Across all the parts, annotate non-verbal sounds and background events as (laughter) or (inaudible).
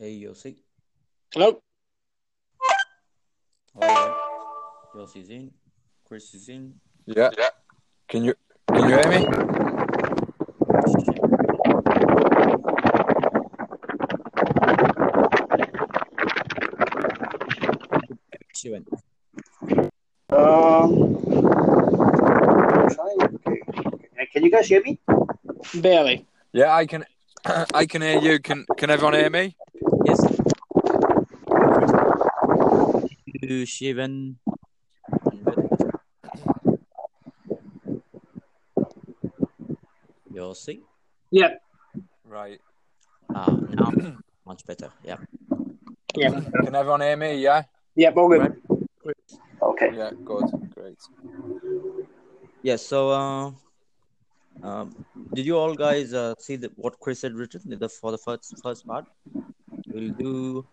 Hey, Yossi. Hello. Hi, Yossi's in. Chris is in. Yeah. Can you can you hear me? Shivan. Um. Okay. okay. Can you guys hear me? Barely. Yeah, I can (clears throat) I can hear you. Can can everyone hear me? Yes. You, Shivan. Yossi. Yep. Right. Ah, now (coughs) much better. Yeah. Yep. Can everyone hear me? Yeah. Yeah, All good. Right. Okay. Yeah. Good. Great. Yes. So, uh, um, did you all guys uh, see the, what Chris had written the, for the first first part? We'll do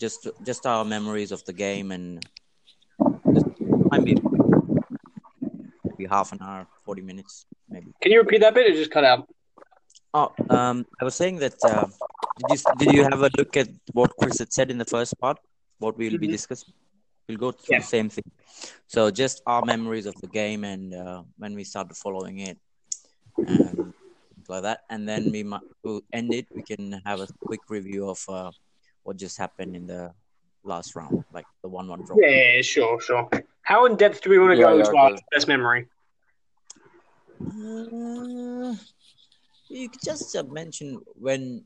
just just our memories of the game and just, maybe half an hour, forty minutes, maybe. Can you repeat that bit? It just cut out. Oh, um, I was saying that. Uh, did you did you have a look at what Chris had said in the first part? What we'll be Mhm. discussing. We'll go through Yeah. the same thing. So just our memories of the game and uh, when we started following it, and like that, and then we might we'll end it. We can have a quick review of uh, what just happened in the last round, like the one-one draw. Yeah, yeah, sure, sure. How in depth do we want to Yeah, go yeah, into our good. best memory? Uh, you could just uh, mention when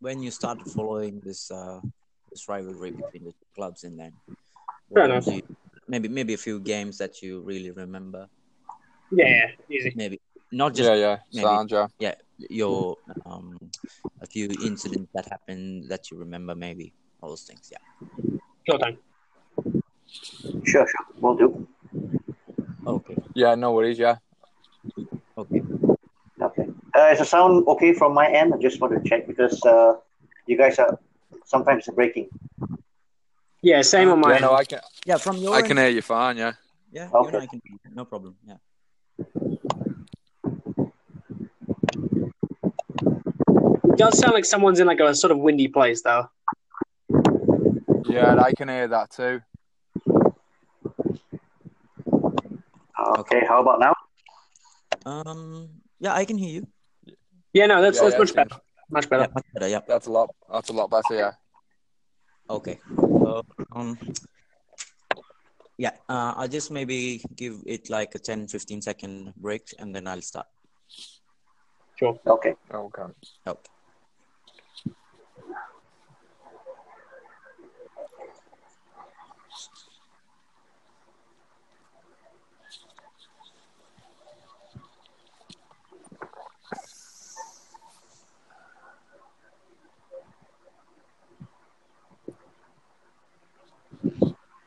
when you started following this uh, this rivalry between the two clubs, and then Fair enough. you- maybe maybe a few games that you really remember. Yeah, yeah, easy. Maybe not just Yeah. Yeah. maybe- Sound. Yeah. your um, a few incidents that happened that you remember, maybe all those things. Yeah. Sure thing. Sure, sure. We'll do. Okay. Yeah. No worries. Yeah. Okay. Okay. Uh, is the sound okay from my end? I just want to check because uh, you guys are sometimes breaking. Yeah, same on my Yeah. No. I can Yeah. From your I end, can hear you fine. Yeah. yeah. You and Okay. I can no problem. Yeah. It does sound like someone's in like a sort of windy place, though. Yeah. I can hear that too. Okay. How about now? Um. Yeah, I can hear you. Yeah, no, that's Yeah, that's yeah, much seems- better. Much better. Yeah, much better. Yeah. That's a lot. That's a lot better. Yeah. Okay. So, um, yeah, uh, I'll just maybe give it like a 10, 15 second break and then I'll start. Sure. Okay. Okay. Okay.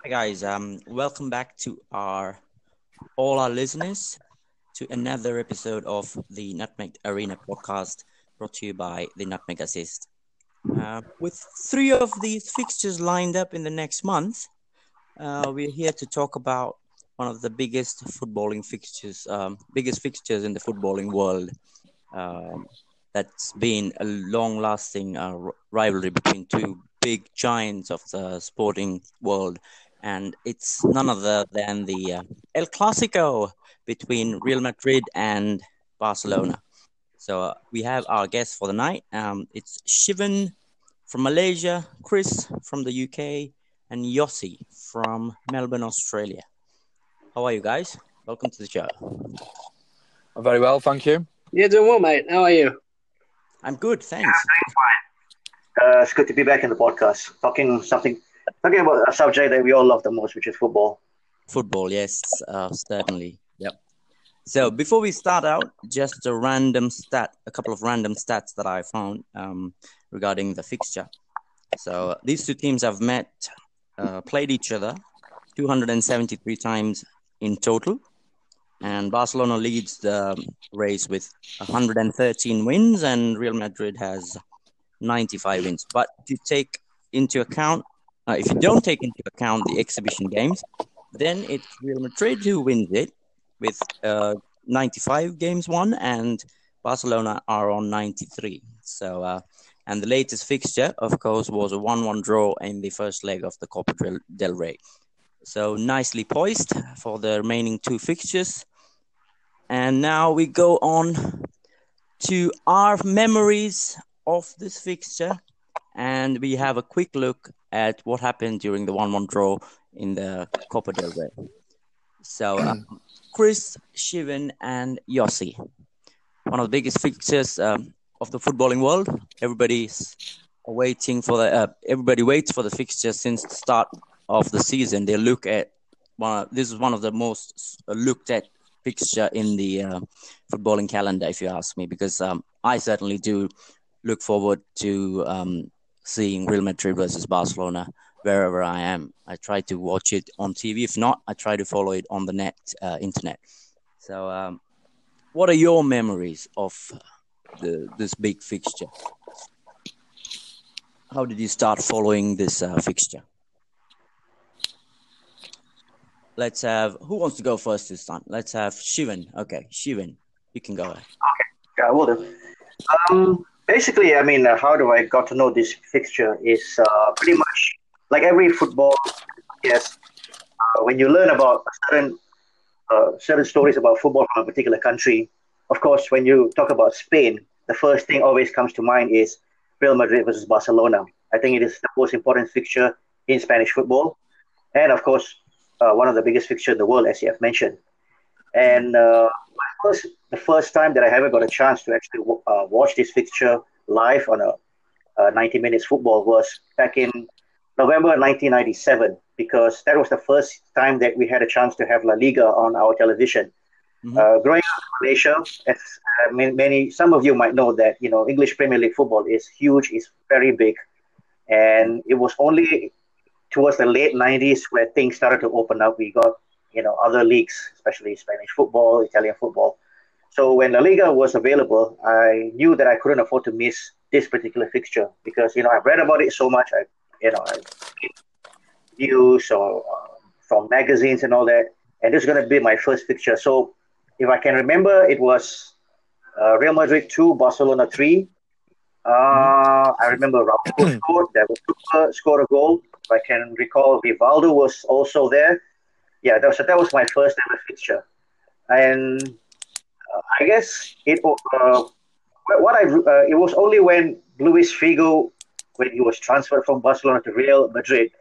Hi guys, um, welcome back to our all our listeners to another episode of the Nutmeg Arena podcast brought to you by the Nutmeg Assist. Uh, with three of these fixtures lined up in the next month, uh, we're here to talk about one of the biggest footballing fixtures, um, biggest fixtures in the footballing world. Um, that's been a long-lasting uh, rivalry between two big giants of the sporting world, and it's none other than the uh, El Clasico between Real Madrid and Barcelona. So uh, we have our guest for the night. Um, it's Shivan from Malaysia, Chris from the UK, and Yossi from Melbourne, Australia. How are you guys? Welcome to the show. I'm very well. Thank you. Yeah, doing well, mate. How are you? I'm good, thanks. I'm fine. Uh, it's good to be back in the podcast, talking something, talking about a subject that we all love the most, which is football. Football, yes, uh, certainly. Yep. So before we start out, just a random stat, a couple of random stats that I found um, regarding the fixture. So these two teams have met, uh, played each other 273 times in total, and Barcelona leads the race with 113 wins, and Real Madrid has 95 wins. But to take into account, uh, if you don't take into account the exhibition games, then it's Real Madrid who wins it with uh, 95 games won, and Barcelona are on 93. So uh, And the latest fixture, of course, was a 1 1 draw in the first leg of the Copa del- del Rey. So nicely poised for the remaining two fixtures. And now we go on to our memories of this fixture. And we have a quick look at what happened during the 1 1 draw in the Copa del Rey. So, um, Chris, Shivan, and Yossi, one of the biggest fixtures um, of the footballing world. Everybody's waiting for the. Uh, everybody waits for the fixture since the start of the season. They look at one. Of, this is one of the most looked at fixture in the uh, footballing calendar, if you ask me, because um, I certainly do look forward to um, seeing Real Madrid versus Barcelona wherever I am. I try to watch it on TV. If not, I try to follow it on the net, uh, internet. So, um, what are your memories of the, this big fixture? How did you start following this uh, fixture? Let's have who wants to go first this time? Let's have Shivan. Okay, Shivan, you can go ahead. Yeah, I will do. Um, basically, I mean, uh, how do I got to know this fixture is uh, pretty much like every football. Yes, uh, when you learn about certain uh, certain stories about football from a particular country, of course, when you talk about Spain, the first thing always comes to mind is Real Madrid versus Barcelona. I think it is the most important fixture in Spanish football, and of course, uh, one of the biggest fixtures in the world, as you have mentioned. And first, the first time that I ever got a chance to actually uh, watch this fixture live on a, a 90 minutes football was back in November 1997, because that was the first time that we had a chance to have La Liga on our television. Mm-hmm. Uh, growing up in Malaysia, as uh, many, some of you might know that you know English Premier League football is huge, is very big, and it was only towards the late 90s where things started to open up. We got you know other leagues, especially Spanish football, Italian football. So when La Liga was available, I knew that I couldn't afford to miss this particular fixture because you know I've read about it so much. I you know I news or uh, from magazines and all that, and this is going to be my first fixture. So if I can remember, it was uh, Real Madrid two, Barcelona three. Uh, I remember Raul (clears throat) scored. That was scored a goal. If I can recall, Rivaldo was also there. Yeah, that was that was my first ever fixture, and uh, I guess it uh, what I uh, it was only when Luis Figo, when he was transferred from Barcelona to Real Madrid,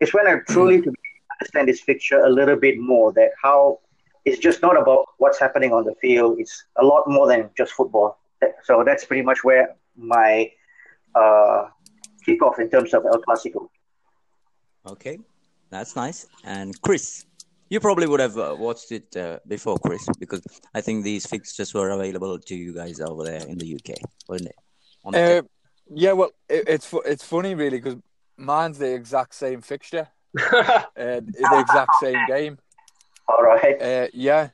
is when I truly mm. understand this fixture a little bit more. That how it's just not about what's happening on the field. It's a lot more than just football. So that's pretty much where my uh, kickoff in terms of El Clasico. Okay, that's nice. And Chris, you probably would have uh, watched it uh, before, Chris, because I think these fixtures were available to you guys over there in the UK, weren't they? Uh, yeah, well, it, it's it's funny really because mine's the exact same fixture, (laughs) uh, the exact same game. All right. Uh, yeah.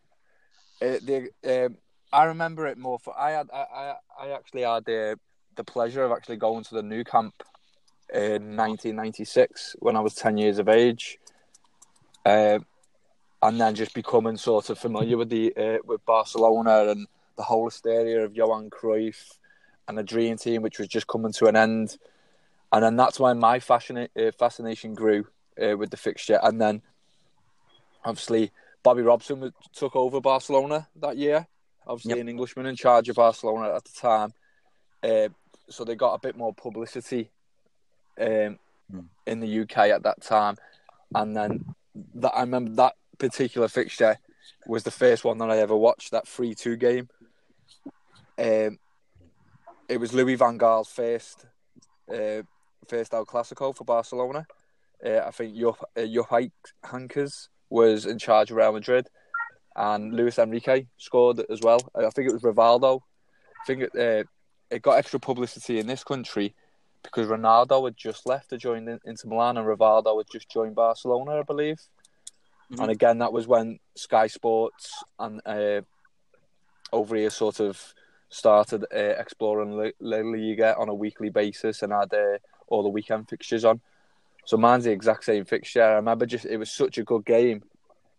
Uh, the um, I remember it more for I had I I, I actually had the the pleasure of actually going to the Nou Camp in 1996 when I was 10 years of age. Uh, and then just becoming sort of familiar with the uh, with Barcelona and the whole hysteria of Johan Cruyff and the dream team, which was just coming to an end. And then that's when my fascina- uh, fascination grew uh, with the fixture. And then, obviously, Bobby Robson took over Barcelona that year. Obviously, yep. an Englishman in charge of Barcelona at the time. Uh, so they got a bit more publicity um, mm. in the UK at that time. And then that I remember that particular fixture was the first one that I ever watched. That three-two game. Um, it was Louis Van Gaal's first uh, first El Clasico for Barcelona. Uh, I think Jupp, uh, Heynckes was in charge of Real Madrid, and Luis Enrique scored as well. I think it was Rivaldo. I think it, uh, it got extra publicity in this country because Ronaldo had just left to join Inter Milan, and Rivaldo had just joined Barcelona, I believe. Mm-hmm. And again, that was when Sky Sports and uh, over here sort of started uh, exploring La Liga on a weekly basis and had uh, all the weekend fixtures on. So mine's the exact same fixture. I remember just it was such a good game.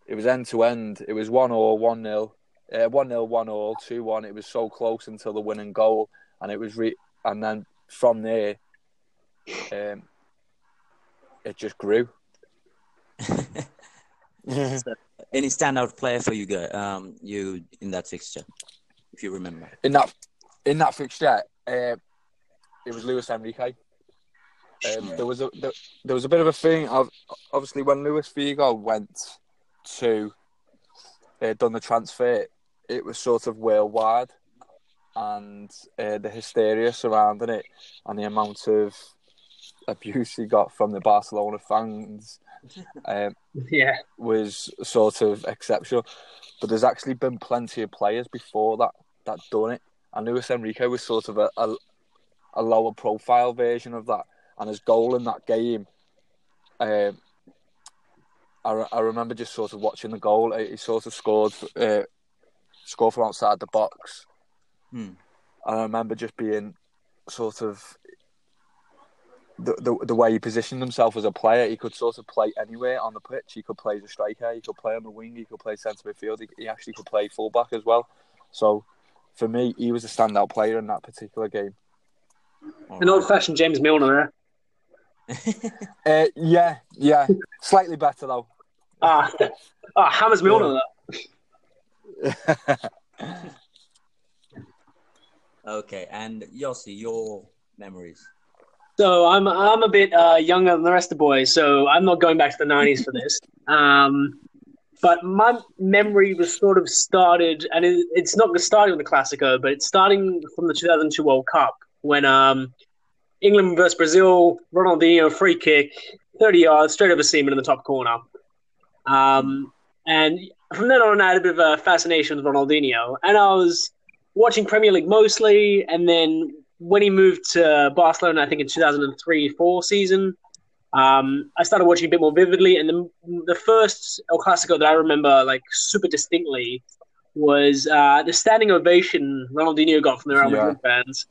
It was end to end. It was one or one nil, uh, one nil, one all, two one. It was so close until the winning goal, and it was re- and then from there, um, it just grew. Any standout player for you guys? Um, you in that fixture, if you remember. In that in that fixture, uh, it was Luis Enrique. Um, there was a there, there, was a bit of a thing. Of, obviously, when Luis Figo went to uh, done the transfer, it was sort of worldwide, and uh, the hysteria surrounding it, and the amount of abuse he got from the Barcelona fans, um, (laughs) yeah, was sort of exceptional. But there's actually been plenty of players before that that done it, and Luis Enrique was sort of a, a, a lower profile version of that and his goal in that game. Um, I, I remember just sort of watching the goal. He sort of scored, uh, scored from outside the box. Hmm. And I remember just being sort of the, the the way he positioned himself as a player. He could sort of play anywhere on the pitch. He could play as a striker. He could play on the wing. He could play centre midfield. He, he actually could play fullback as well. So for me, he was a standout player in that particular game. An old-fashioned James Milner there (laughs) uh, yeah, yeah, slightly better though. Ah, ah, hammers me on that. okay, and Yossi, your memories. So I'm I'm a bit uh, younger than the rest of the boys, so I'm not going back to the '90s for this. (laughs) Um, but my memory was sort of started, and it, it's not starting with the Clasico, but it's starting from the 2002 World Cup when um, England versus Brazil, Ronaldinho free kick, 30 yards, straight over Seaman in the top corner. Um, and from then on, I had a bit of a fascination with Ronaldinho. And I was watching Premier League mostly. And then when he moved to Barcelona, I think in 2003 4 season, um, I started watching a bit more vividly. And the, the first El Clasico that I remember like super distinctly was uh, the standing ovation Ronaldinho got from the Real Madrid yeah. fans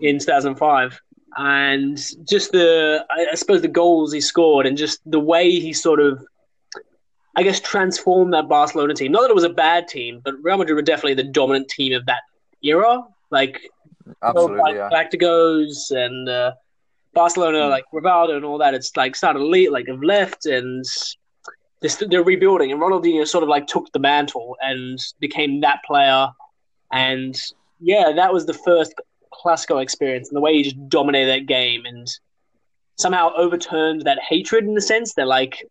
in 2005 and just the I suppose the goals he scored and just the way he sort of I guess transformed that Barcelona team. Not that it was a bad team, but Real Madrid were definitely the dominant team of that era. Like absolutely, yeah. Galacticos and uh, Barcelona, mm. like Rivaldo and all that. It's like started late, like have left, and this, they're rebuilding. And Ronaldinho sort of like took the mantle and became that player. And yeah, that was the first Clasico experience and the way he just dominated that game and somehow overturned that hatred in the sense that like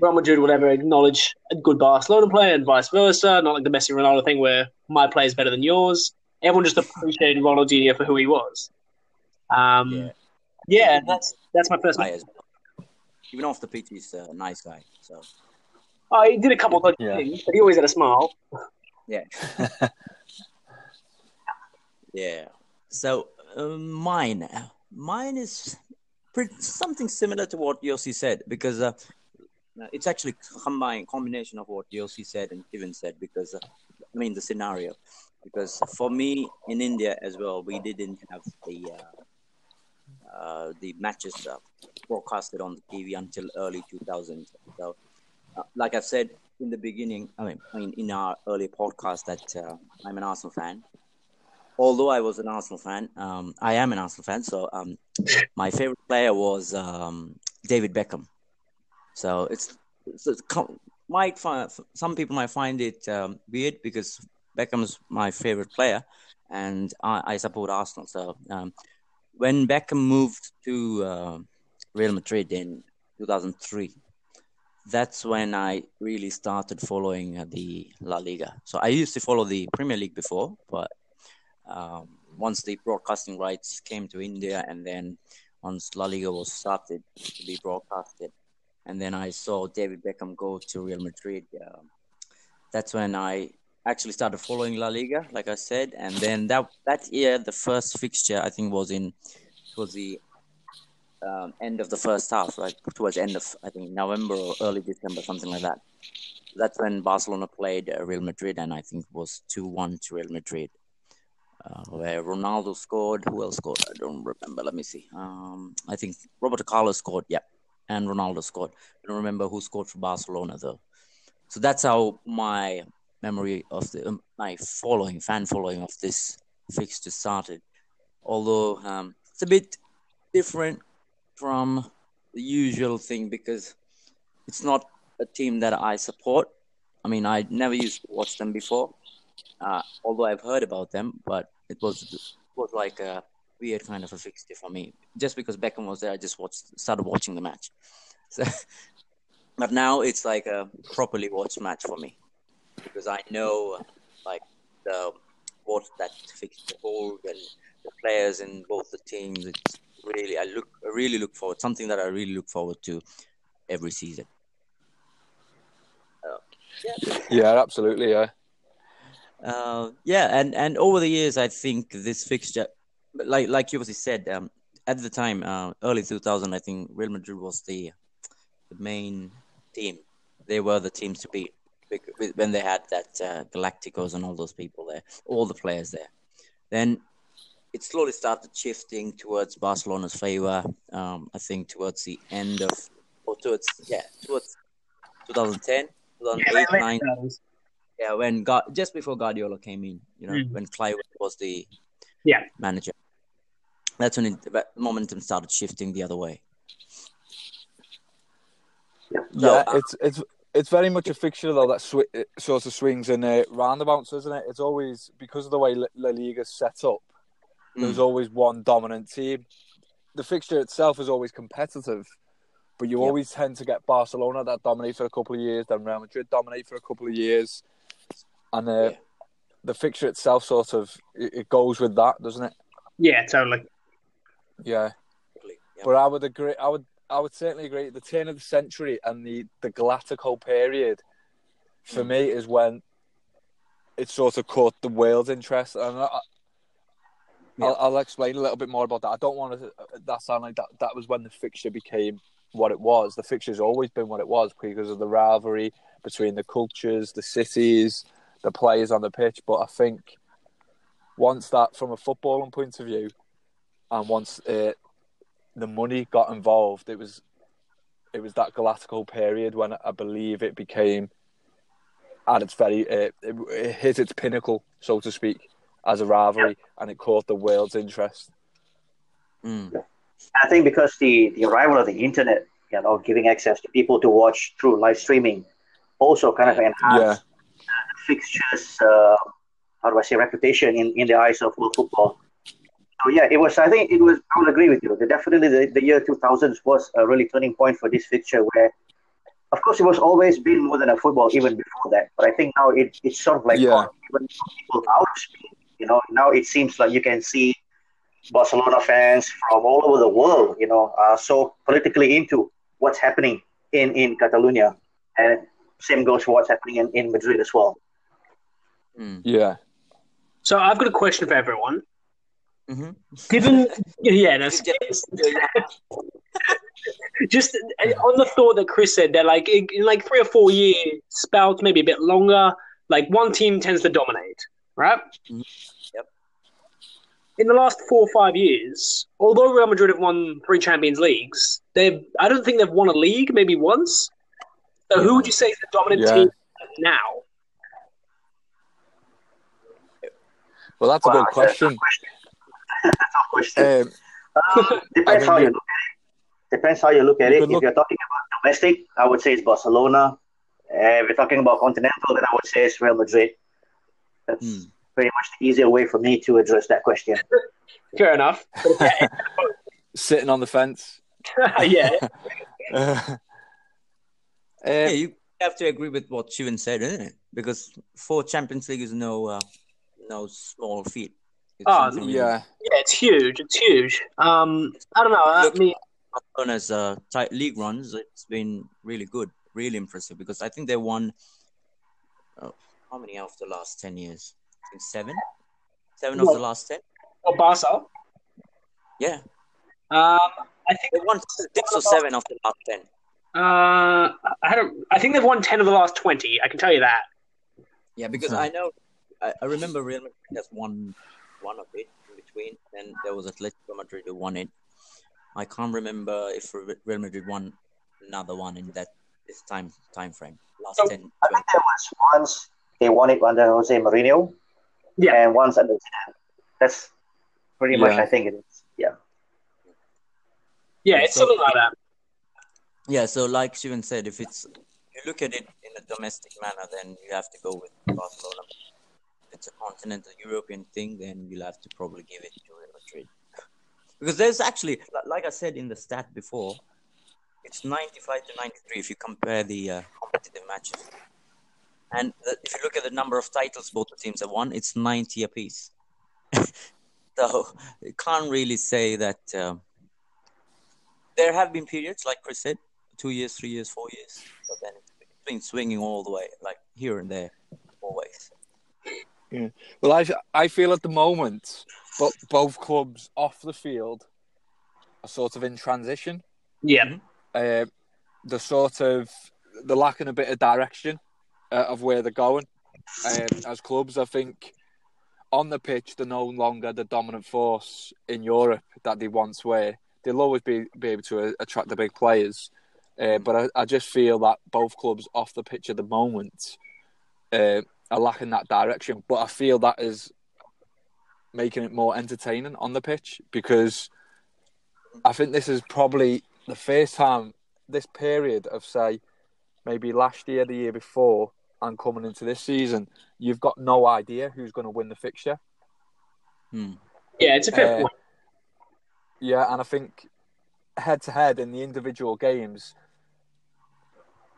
Real Madrid would ever acknowledge a good Barcelona player and vice versa, not like the Messi Ronaldo thing where my play is better than yours. Everyone just appreciated Ronaldinho for who he was. Um, yeah. yeah, that's that's my first. Well. Even off the pitch, he's a nice guy. So. Oh, he did a couple of yeah. things, but he always had a smile. Yeah. (laughs) yeah. So uh, mine, mine is pretty, something similar to what Yossi said because uh, it's actually combined combination of what Yossi said and Kevin said because uh, I mean the scenario because for me in India as well we didn't have the uh, uh, the matches uh, broadcasted on the TV until early 2000 so like I said in the beginning I mean, I mean in our early podcast that I'm an Arsenal fan although I was an Arsenal fan, um, I am an Arsenal fan. So um, my favorite player was um, David Beckham. So it's, it's, it's might find, some people might find it um, weird because Beckham's my favorite player, and I, I support Arsenal. So um, when Beckham moved to uh, Real Madrid in 2003, that's when I really started following uh, the La Liga. So I used to follow the Premier League before, but um, once the broadcasting rights came to India, and then once La Liga was started to be broadcasted, and then I saw David Beckham go to Real Madrid. Uh, that's when I actually started following La Liga, like I said, and then that that year the first fixture I think was in towards the um, end of the first half, like towards end of I think November or early December, something like that. That's when Barcelona played uh, Real Madrid, and I think it was two one to Real Madrid uh, where Ronaldo scored. Who else scored? I don't remember. Let me see. Um, I think Roberto Carlos scored. Yeah, and Ronaldo scored. I don't remember who scored for Barcelona though. So that's how my memory of the um, my following fan following of this fixture started. although um, it's a bit different from the usual thing because it's not a team that I support. I mean, I never used to watch them before, uh, although I've heard about them, but it was it was like a weird kind of a fixture for me. Just because Beckham was there, I just watched started watching the match. So, (laughs) but now it's like a properly watched match for me because I know like the what that fixture hold and the players in both the teams. It's really I look I really look forward something that I really look forward to every season. Uh, yeah. Yeah, absolutely. Yeah. Uh, yeah, and, and over the years, I think this fixture, like like you obviously said, um, at the time, uh, early 2000, I think Real Madrid was the the main team. They were the teams to beat when they had that uh, Galacticos and all those people there, all the players there. Then it slowly started shifting towards Barcelona's favor. Um, I think towards the end of, or towards yeah, towards 2010, 2008, yeah, 9. Yeah, when God, just before Guardiola came in, you know, mm. when Clive was the yeah manager. That's when it, the momentum started shifting the other way. Yeah, so, uh, it's it's it's very much a fixture though that sw- sort of swings in uh, roundabouts, isn't it? It's always because of the way La Liga's set up. Mm. There's always one dominant team. The fixture itself is always competitive, but you yep. always tend to get Barcelona that dominate for a couple of years, then Real Madrid dominate for a couple of years, and uh, yeah. the fixture itself sort of it, it, goes with that, doesn't it? Yeah, totally. Yeah. yeah. But I would agree. I would. I would certainly agree. The turn of the century and the the Galactico period, for mm. me, is when it sort of caught the world's interest. And I, yeah. I'll, I'll, explain a little bit more about that. I don't want to. That sound like that. That was when the fixture became what it was. The fixture's always been what it was because of the rivalry between the cultures, the cities, the players on the pitch. But I think once that, from a footballing point of view, and once uh, the money got involved, it was it was that Galactical period when I believe it became at its very uh, it, it, hit its pinnacle, so to speak, as a rivalry, and it caught the world's interest. Mm. I think because the the arrival of the internet, you know, giving access to people to watch through live streaming, also kind of enhanced the fixtures, uh, how do I say, reputation in, in the eyes of world football. So yeah, it was. I think it was. I would agree with you. Definitely, the, the year 2000s was a really turning point for this fixture. Where, of course, it was always been more than a football even before that. But I think now it, it's sort of like yeah. even people out of Spain. You know, now it seems like you can see Barcelona fans from all over the world. You know, are so politically into what's happening in in Catalonia, and same goes for what's happening in, in Madrid as well. Mm. Yeah. So I've got a question for everyone. Mm-hmm. Given, yeah, no, (laughs) just on the thought that Chris said that, like in, in like three or four year spouts, maybe a bit longer, like one team tends to dominate, right? Mm-hmm. Yep. In the last four or five years, although Real Madrid have won three Champions Leagues, they've I don't think they've won a league, maybe once. So who would you say is the dominant yeah. team now? Well, that's a good question. That's a question. Um, depends how you look at it. Depends how you look at it. If you're talking about domestic, I would say it's Barcelona. Uh, if you're talking about continental, then I would say it's Real Madrid. That's hmm. pretty much the easier way for me to address that question. Fair enough. (laughs) Sitting on the fence. (laughs) yeah. Uh, (laughs) yeah, you have to agree with what Shivan said, isn't it? Because four Champions League is no uh, no small feat. Oh yeah, yeah, it's huge. It's huge. Um, I don't know. I mean, as uh, tight league runs, it's been really good, really impressive. Because I think they won. Uh, how many of the last ten years? I think seven, seven what? of the last ten. Oh, Barca. Yeah. Um, I think they won six or seven of the last ten. Uh, I don't. I think they've won ten of the last twenty. I can tell you that. Yeah, because I know I, I remember Real Madrid has won one of it in between, and there was Atletico Madrid who won it. I can't remember if Real Madrid won another one in that this time time frame. Last so, 10, I think there was once they won it under Jose Mourinho. Yeah. And once under that. That's pretty much, I think it is. Yeah. Yeah, it's So- something like that. Yeah, so like Shivan said, if it's you look at it in a domestic manner, then you have to go with Barcelona. It's a continental European thing, then you'll have to probably give it to Real Madrid. Because there's actually, like I said in the stat before, it's 95 to 93 if you compare the uh, competitive matches. And the, if you look at the number of titles both the teams have won, it's 90 apiece. (laughs) so you can't really say that. Um, there have been periods, like Chris said, two years, three years, four years, but then it's been swinging all the way, like here and there, always. Well, I I feel at the moment, but both clubs off the field are sort of in transition. Yeah. Uh, the sort of they're lacking a bit of direction uh, of where they're going. Um, as clubs, I think on the pitch they're no longer the dominant force in Europe that they once were. They'll always be be able to uh, attract the big players, uh, but I, I just feel that both clubs off the pitch at the moment uh, are lacking that direction. But I feel that is making it more entertaining on the pitch because I think this is probably the first time this period of say maybe last year, the year before, and coming into this season, you've got no idea who's going to win the fixture. Hmm. Yeah, it's a fair Uh, point. Yeah, and I think head to head in the individual games,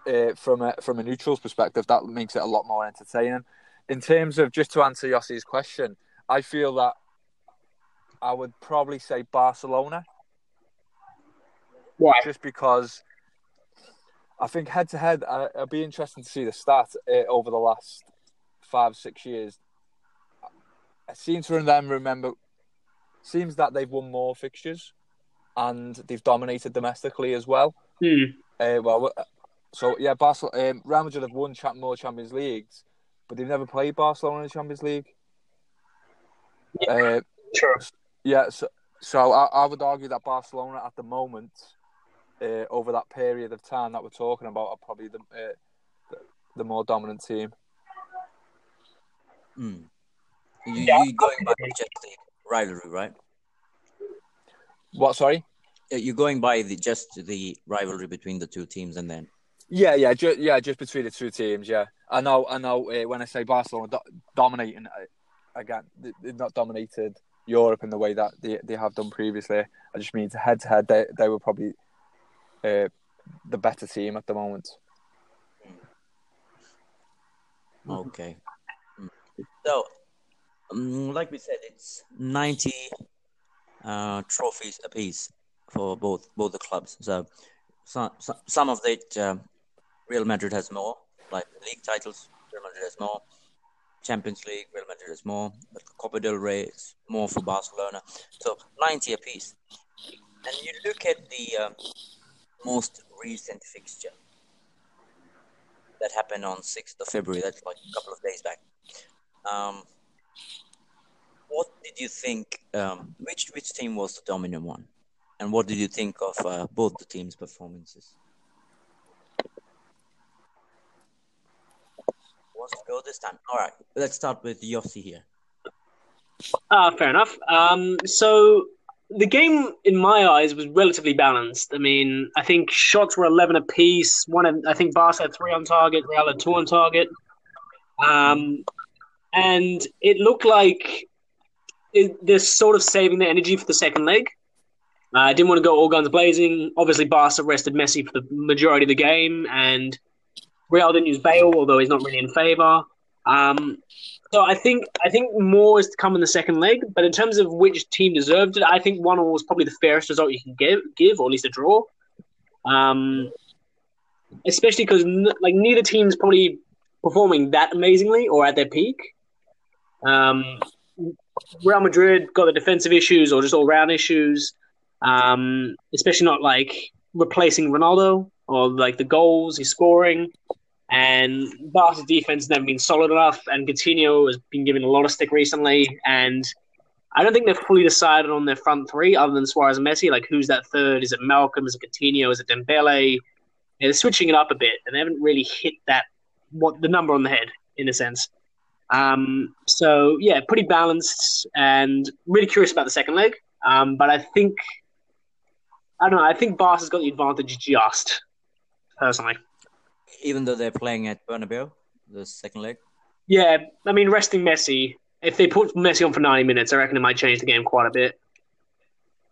uh, from a from a neutral's perspective, that makes it a lot more entertaining. In terms of just to answer Yossi's question, I feel that I would probably say Barcelona Why? just because I think head to head, it'll be interesting to see the stat uh, over the last five six years. I seem to them remember. Seems that they've won more fixtures, and they've dominated domestically as well. Hmm. Uh, well, so yeah, Barcelona, um, Real Madrid have won cha- more Champions Leagues, but they've never played Barcelona in the Champions League. Uh, True. yeah, so, so I, I would argue that Barcelona at the moment, uh, over that period of time that we're talking about, are probably the uh, the, the more dominant team. Hmm. You, Yeah. You're going by just the rivalry, right? What? Sorry. Uh, You're going by the just the rivalry between the two teams, and then Yeah, yeah, ju- yeah, just between the two teams. Yeah, I know, I know. Uh, when I say Barcelona do- dominating, uh, again, they- they've not dominated Europe in the way that they, they have done previously. I just mean head to head, they they were probably uh, the better team at the moment. okay. So, um, like we said, it's 90 uh, trophies apiece for both both the clubs. So, some some, some of it, um, Real Madrid has more, like league titles. Real Madrid has more. Champions League, Real Madrid has more. But Copa del Rey is more for Barcelona. So 90 apiece. And you look at the um, most recent fixture that happened on 6th of February. That's like a couple of days back. Um, what did you think? Um, which which team was the dominant one, and what did you think of uh, both the teams' performances? Wants to go this time? All right, let's start with Yossi here. Ah, fair enough. Um, so the game, in my eyes, was relatively balanced. I mean, I think shots were eleven apiece. One, I think Barca had three on target, Real had two on target, um, and it looked like it, they're sort of saving their energy for the second leg. I uh, didn't want to go all guns blazing. Obviously, Barca rested Messi for the majority of the game, and Real didn't use Bale, although he's not really in favour. Um, so I think I think more is to come in the second leg. But in terms of which team deserved it, I think one all was probably the fairest result you can give, give or at least a draw. Um, especially because n- like neither team's probably performing that amazingly or at their peak. Um, Real Madrid got the defensive issues or just all round issues, um, especially not like replacing Ronaldo or like the goals he's scoring. And Barca's defense has never been solid enough, and Coutinho has been given a lot of stick recently. And I don't think they've fully decided on their front three, other than Suarez and Messi. Like, who's that third? Is it Malcom? Is it Coutinho? Is it Dembele? They're switching it up a bit, and they haven't really hit that what the number on the head in a sense. Um, so yeah, pretty balanced and really curious about the second leg. Um, but I think I don't know. I think Barca's got the advantage just personally. Even though they're playing at Bernabeu, the second leg. Yeah, I mean, resting Messi. If they put Messi on for ninety minutes, I reckon it might change the game quite a bit.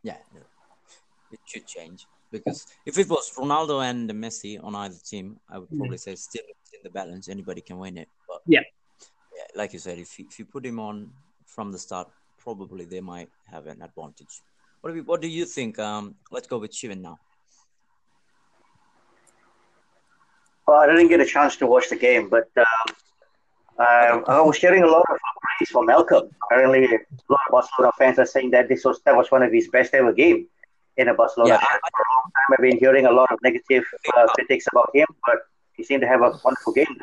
Yeah, it should change because if it was Ronaldo and Messi on either team, I would probably say still in the balance. Anybody can win it. But Yeah. yeah, like you said, if you, if you put him on from the start, probably they might have an advantage. What do you, what do you think? Um, let's go with Shivan now. Well, I didn't get a chance to watch the game, but um, uh, I was hearing a lot of praise for Malcom. Apparently, a lot of Barcelona fans are saying that this was that was one of his best ever game in a Barcelona. Yeah. For a long time, I've been hearing a lot of negative uh, critics about him, but he seemed to have a wonderful game.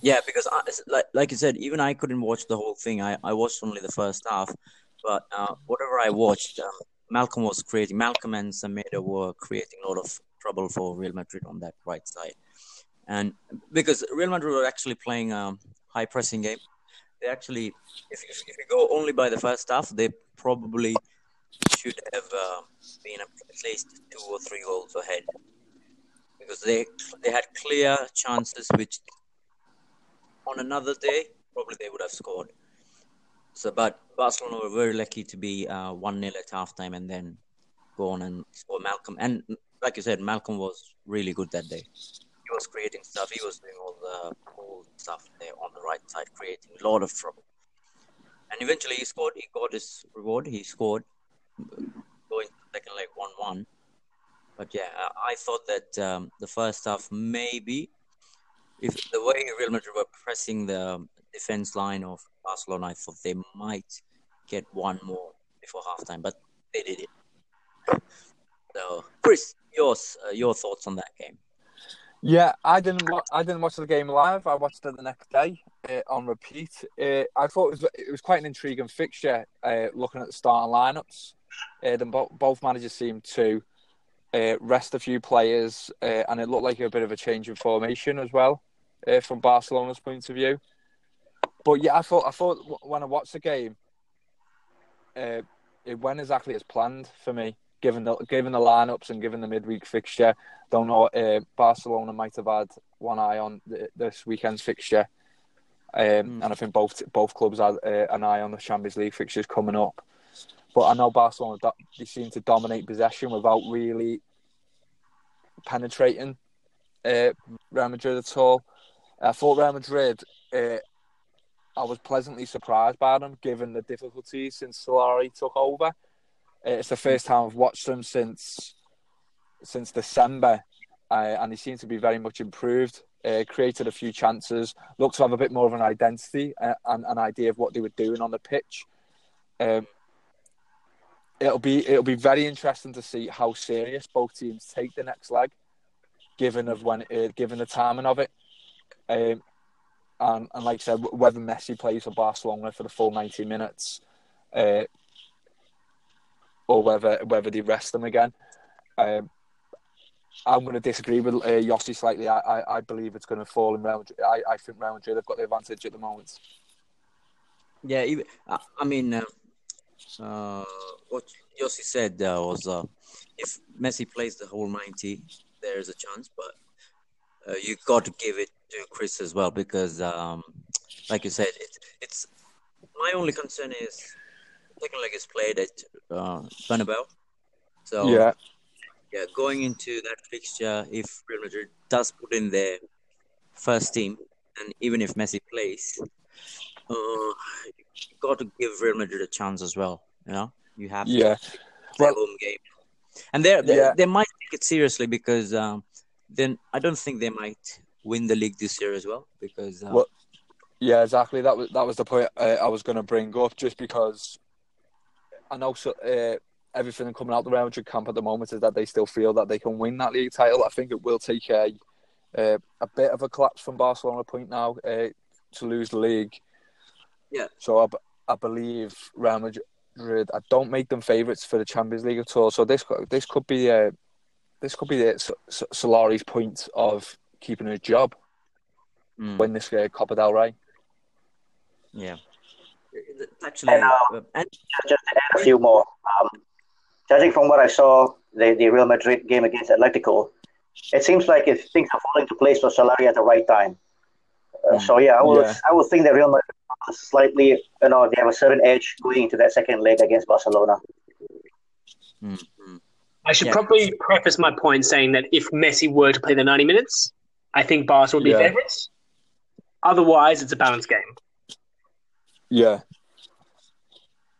Yeah, because I, like like you said, even I couldn't watch the whole thing. I, I watched only the first half, but uh, whatever I watched, um, Malcom was creating. Malcom and Semedo were creating a lot of trouble for Real Madrid on that right side, and because Real Madrid were actually playing a high pressing game, they actually, if if, you go only by the first half, they probably should have uh, been at least two or three goals ahead because they they had clear chances which on another day, probably they would have scored. So, but Barcelona were very lucky to be uh, one 0 at halftime and then go on and score Malcom. And like you said, Malcom was really good that day. He was creating stuff. He was doing all the cool stuff there on the right side, creating a lot of trouble. And eventually, he scored. He got his reward. He scored, going second leg one-one. But yeah, I I thought that um, the first half maybe if the way Real Madrid were pressing the defense line of Barcelona, I thought they might get one more before halftime, but they did it. (laughs) So, Chris, yours, uh, your thoughts on that game? Yeah, I didn't. Wa- I didn't watch the game live. I watched it the next day uh, on repeat. Uh, I thought it was it was quite an intriguing fixture. Uh, looking at the starting lineups, uh, then bo- both managers seemed to uh, rest a few players, uh, and it looked like a bit of a change in formation as well uh, from Barcelona's point of view. But yeah, I thought I thought when I watched the game, it went exactly as planned for me. Given the given the lineups and given the midweek fixture, don't know. Uh, Barcelona might have had one eye on th- this weekend's fixture, um, Mm. and I think both both clubs had uh, an eye on the Champions League fixtures coming up. But I know Barcelona they seem to dominate possession without really penetrating uh, Real Madrid at all. I thought Real Madrid. Uh, I was pleasantly surprised by them, given the difficulties since Solari took over. It's the first time I've watched them since since December, uh, and he seems to be very much improved. Uh, created a few chances, looked to have a bit more of an identity uh, and an idea of what they were doing on the pitch. Um, it'll be it'll be very interesting to see how serious both teams take the next leg, given of when uh, given the timing of it. Um, and, and like I said, whether Messi plays for Barcelona for the full ninety minutes, uh, or whether whether they rest them again. Um, I'm going to disagree with uh, Yossi slightly. I, I, I believe it's going to fall in Real Madrid. I, I think Real Madrid have got the advantage at the moment. Yeah, even, I mean, uh, uh, what Yossi said uh, was uh, if Messi plays the whole 90, there's a chance, but uh, you got to give it to Chris as well because, um, like you said, it's it's my only concern is second leg is played at uh, Bernabeu, so Yeah, yeah, going into that fixture, if Real Madrid does put in their first team, and even if Messi plays, uh, you got to give Real Madrid a chance as well. You know, you have to yeah, play Well- home game, and they they Yeah. they might take it seriously because um, then I don't think they might win the league this year as well because uh, Well, yeah. Exactly. That was that was the point uh, I was going to bring up. Just because I know so, uh, everything coming out the Real Madrid camp at the moment is that they still feel that they can win that league title. I think it will take a uh, a bit of a collapse from Barcelona point now uh, to lose the league. Yeah. So I, b- I believe Real Madrid. I don't make them favourites for the Champions League at all. So this this could be uh, this could be the Solari's point of keeping his job mm, win this uh, Copa del Rey. Yeah, it's actually And, uh, uh, and Just to add a few more. Um, judging from what I saw, the, the Real Madrid game against Atletico, it seems like if things are falling to place for Solari at the right time. Uh. So yeah, I would Yeah. I would think that Real Madrid are slightly, you know, they have a certain edge going into that second leg against Barcelona. mm, mm. I should Yeah. probably preface my point saying that if Messi were to play the 90 minutes, I think Barca would be Yeah. favourites. Otherwise, it's a balanced game. Yeah.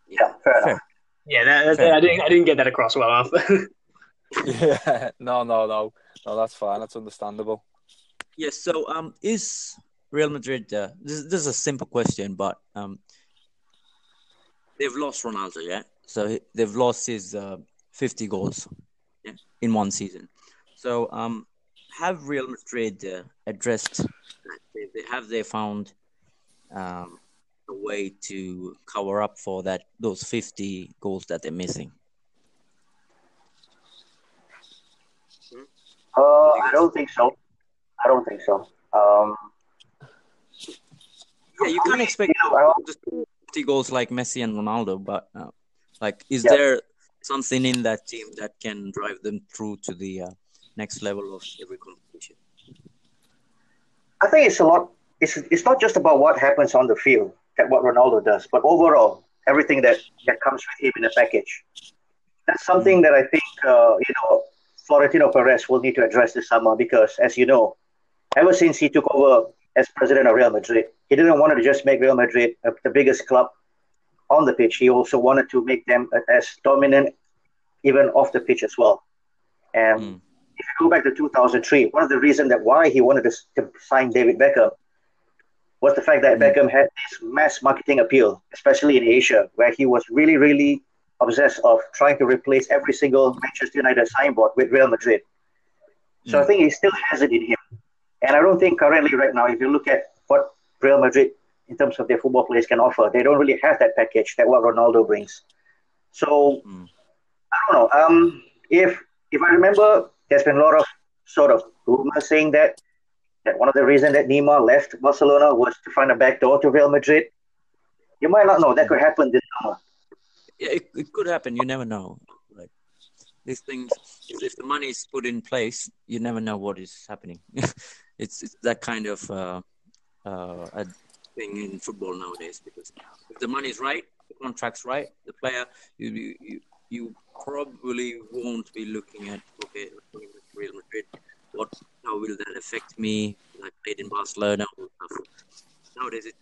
Yeah, fair enough. Yeah, that, that- Fair. I didn't. I didn't get that across well enough. (laughs) Yeah. (laughs) No, no, no. No, that's fine. That's understandable. Yes. So, um, is Real Madrid? Uh, this, this is a simple question, but um, they've lost Ronaldo, yeah. So they've lost his uh, fifty goals, yeah, in one season. So, um, have Real Madrid uh, addressed? They, they, have they found um a way to cover up for that those fifty goals that they're missing? Uh, I don't think so. I don't think so. Um, Yeah, you can't expect you know, just 50 goals like Messi and Ronaldo, but uh, like, is Yeah. there something in that team that can drive them through to the uh, next level of every competition? I think it's a lot. It's it's not just about what happens on the field, that what Ronaldo does, but overall everything that that comes with him in the package. That's something that I think uh, you know Florentino Perez will need to address this summer because, as you know, ever since he took over as president of Real Madrid, he didn't want to just make Real Madrid uh, the biggest club on the pitch. He also wanted to make them as dominant even off the pitch as well. And Mm. if you go back to 2003, one of the reasons that why he wanted to, to sign David Beckham was the fact that Mm. Beckham had this mass marketing appeal, especially in Asia, where he was really, really obsessed of trying to replace every single Manchester United signboard with Real Madrid. So I Mm. think he still has it in him. And I don't think currently right now, if you look at what Real Madrid in terms of their football players can offer, they don't really have that package that what Ronaldo brings. So Mm. I don't know. Um, if if I remember, there's been a lot of sort of rumors saying that that one of the reasons that Neymar left Barcelona was to find a back door to Real Madrid. You might not know that could happen this summer. Yeah, it, it could happen. You never know. Like these things, if, the money is put in place, you never know what is happening. (laughs) it's, it's that kind of uh, uh, thing in football nowadays because if the money is right, the contract's right, the player, you, you, you, probably won't be looking at, okay, Real Madrid. What, how will that affect me? I played in Barcelona. Nowadays, it,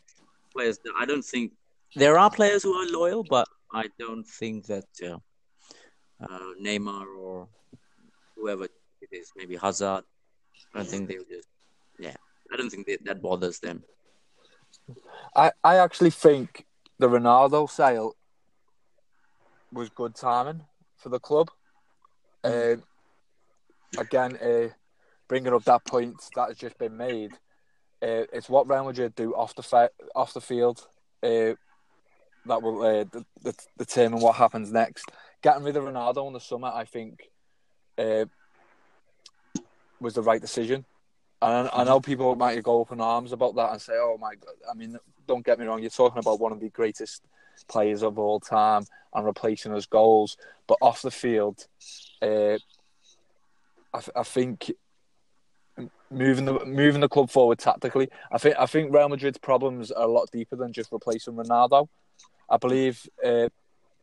players, I don't think there are players who are loyal, but I don't think that uh, uh, Neymar or whoever it is, maybe Hazard, I don't think they'll just, yeah, I don't think that, that bothers them. I, I actually think the Ronaldo sale was good timing for the club. Um, again, uh, bringing up that point that has just been made, uh, it's what Real Madrid do off the fi- off the field uh, that will uh, d- d- determine what happens next. Getting rid of Ronaldo in the summer, I think, uh, was the right decision. And I know people might go up in arms about that and say, "Oh my god!" I mean, don't get me wrong. You're talking about one of the greatest players of all time and replacing his goals, but off the field, uh, I, th- I think moving the moving the club forward tactically. I think I think Real Madrid's problems are a lot deeper than just replacing Ronaldo. I believe uh,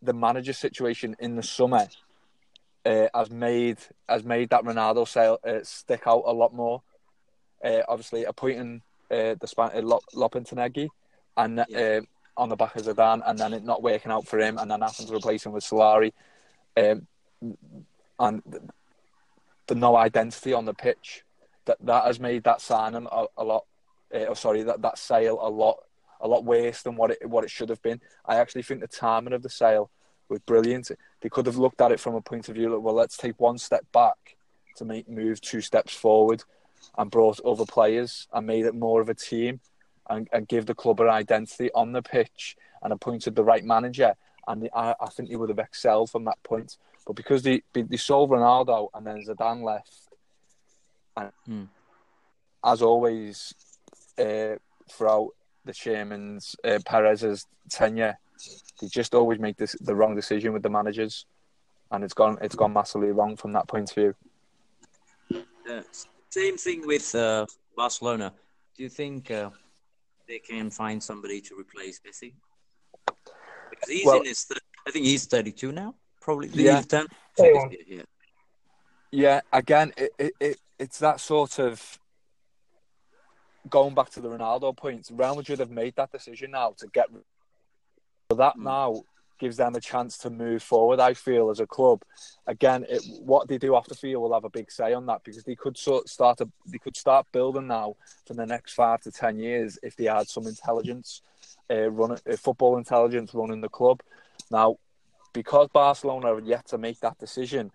the manager situation in the summer uh, has made has made that Ronaldo sale uh, stick out a lot more. Uh, obviously, appointing uh, the Span- uh, Lop- and Yeah. on the back of Zidane, and then it not working out for him, and then having to replace him with Solari, um, and the, the no identity on the pitch. That that has made that signing a, a lot. Uh, sorry, that, that sale a lot a lot worse than what it what it should have been. I actually think the timing of the sale was brilliant. They could have looked at it from a point of view like, well, let's take one step back to make move two steps forward, and brought other players and made it more of a team, and, and give the club an identity on the pitch and appointed the right manager. And they, I, I think they would have excelled from that point. But because they they sold Ronaldo and then Zidane left, and Hmm. as always, uh, throughout the chairman's uh, Perez's tenure, they just always make this the wrong decision with the managers, and it's gone it's gone massively wrong from that point of view. Uh, same thing with uh, Barcelona. Do you think uh, they can find somebody to replace Messi? Because he's Well- in his, thir- I think he's 32 now, probably. Yeah. He's Yeah. Yeah, again, it, it, it it's that sort of going back to the Ronaldo points. Real Madrid have made that decision now to get so that Mm. now gives them a chance to move forward. I feel as a club, again, it, what they do after the field will have a big say on that because they could sort start a, they could start building now for the next five to ten years if they had some intelligence, uh, running uh, football intelligence running the club. Now, because Barcelona have yet to make that decision,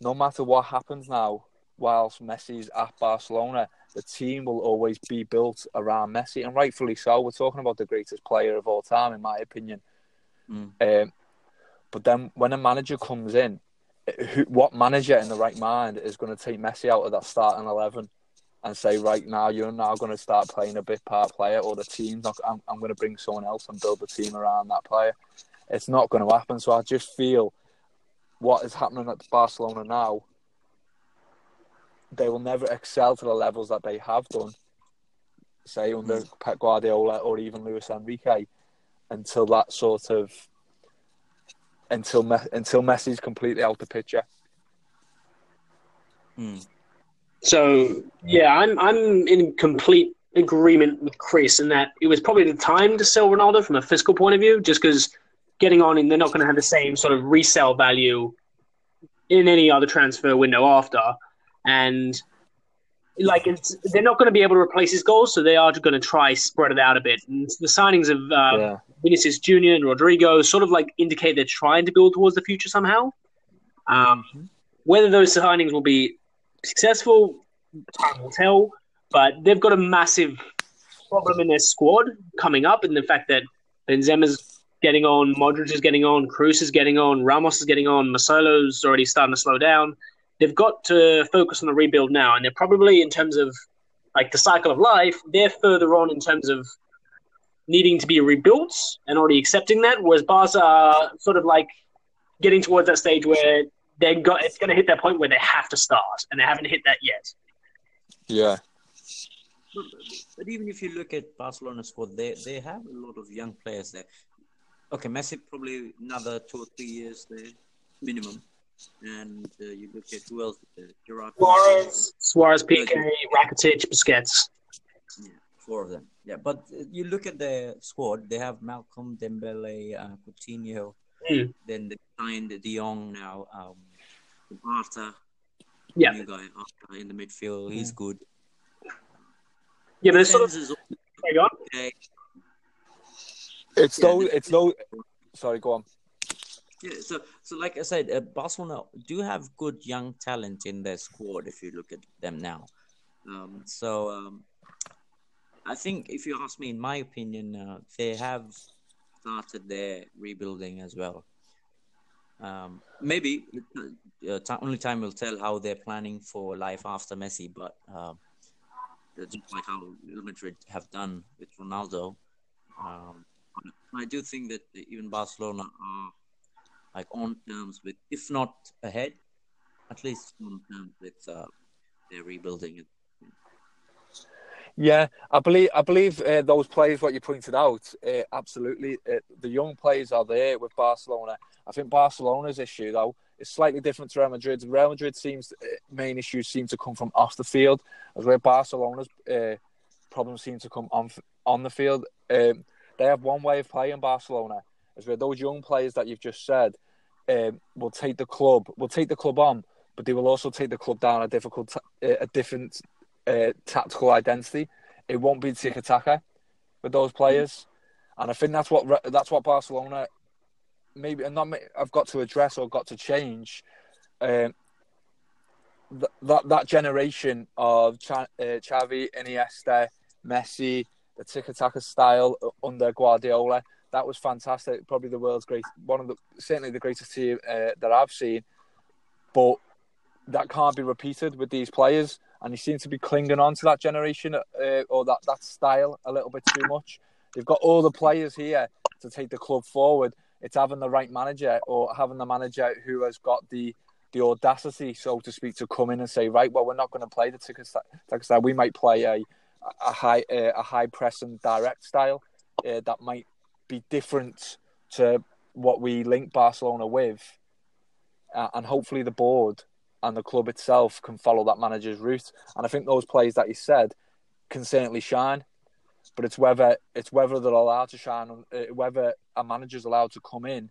no matter what happens now, whilst Messi's at Barcelona, the team will always be built around Messi, and rightfully so. We're talking about the greatest player of all time, in my opinion. Mm. Um, but then when a manager comes in, who, what manager in the right mind is going to take Messi out of that starting eleven and say, right now you're now going to start playing a bit part player, or the team's not. I'm, I'm going to bring someone else and build the team around that player. It's not going to happen. So I just feel what is happening at Barcelona now. They will never excel to the levels that they have done, say under Pep Guardiola or even Luis Enrique, until that sort of until Me- until Messi's completely out the picture. Mm. So yeah, I'm I'm in complete agreement with Chris in that it was probably the time to sell Ronaldo from a fiscal point of view, just because getting on and they're not going to have the same sort of resale value in any other transfer window after, and like it's, they're not going to be able to replace his goals, so they are going to try spread it out a bit. And the signings of uh, yeah, Vinicius Junior and Rodrygo sort of like indicate they're trying to build towards the future somehow. Um, whether those signings will be successful, time will tell. But they've got a massive problem in their squad coming up, in the fact that Benzema's getting on, Modric is getting on, Kroos is getting on, Ramos is getting on, Marcelo's already starting to slow down. They've got to focus on the rebuild now, and they're probably in terms of like the cycle of life, they're further on in terms of needing to be rebuilt and already accepting that, whereas Barca are sort of like getting towards that stage where they got it's going to hit that point where they have to start, and they haven't hit that yet. yeah, But, but even if you look at Barcelona's squad, they they have a lot of young players there. Okay, Messi probably another two or three years there minimum, and uh, you look at who else? Uh, Gerard. Suarez, Suarez, Piqué, Rakitic, Busquets. Yeah, four of them. Yeah, but uh, you look at the squad; they have Malcom, Dembele, uh, Coutinho. Mm. Then they signed De Jong now. Um, Arthur, Yeah. new guy Arthur in the midfield. He's good. Yeah, but it's sort of is okay. it's Yeah, though it's though. Sorry, go on. Yeah, so so like I said, uh, Barcelona do have good young talent in their squad if you look at them now. Um, so um, I think if you ask me, in my opinion, uh, they have started their rebuilding as well. Um, maybe uh, ti only time will tell how they're planning for life after Messi, but um, just like how Real Madrid have done with Ronaldo. Um, I do think that even Barcelona are like on terms with, if not ahead, at least on terms with uh, their rebuilding. Yeah, I believe I believe uh, those players what you pointed out. Uh, absolutely, uh, the young players are there with Barcelona. I think Barcelona's issue though is slightly different to Real Madrid. Real Madrid seems uh, main issues seem to come from off the field, as where Barcelona's uh, problems seem to come on on the field. Um, they have one way of playing Barcelona, as where those young players that you've just said um, will take the club will take the club on, but they will also take the club down a difficult uh, a different uh, tactical identity. It won't be tiki taka with those players, and I think that's what that's what Barcelona maybe and not I've got to address or got to change. Um, th- that that generation of Ch- uh, Xavi, Iniesta, Messi, the tiki taka style under Guardiola, that was fantastic. Probably the world's great, one of the certainly the greatest team uh, that I've seen, but that can't be repeated with these players and he seems to be clinging on to that generation uh, or that, that style a little bit too much. they've got all the players here to take the club forward. It's having the right manager or having the manager who has got the the audacity, so to speak, to come in and say, right, well, we're not going to play the style. We might play a a high uh, a high press and direct style uh, that might be different to what we link Barcelona with, uh, and hopefully the board and the club itself can follow that manager's route. And I think those players that he said can certainly shine, but it's whether it's whether they're allowed to shine, uh, whether a manager's allowed to come in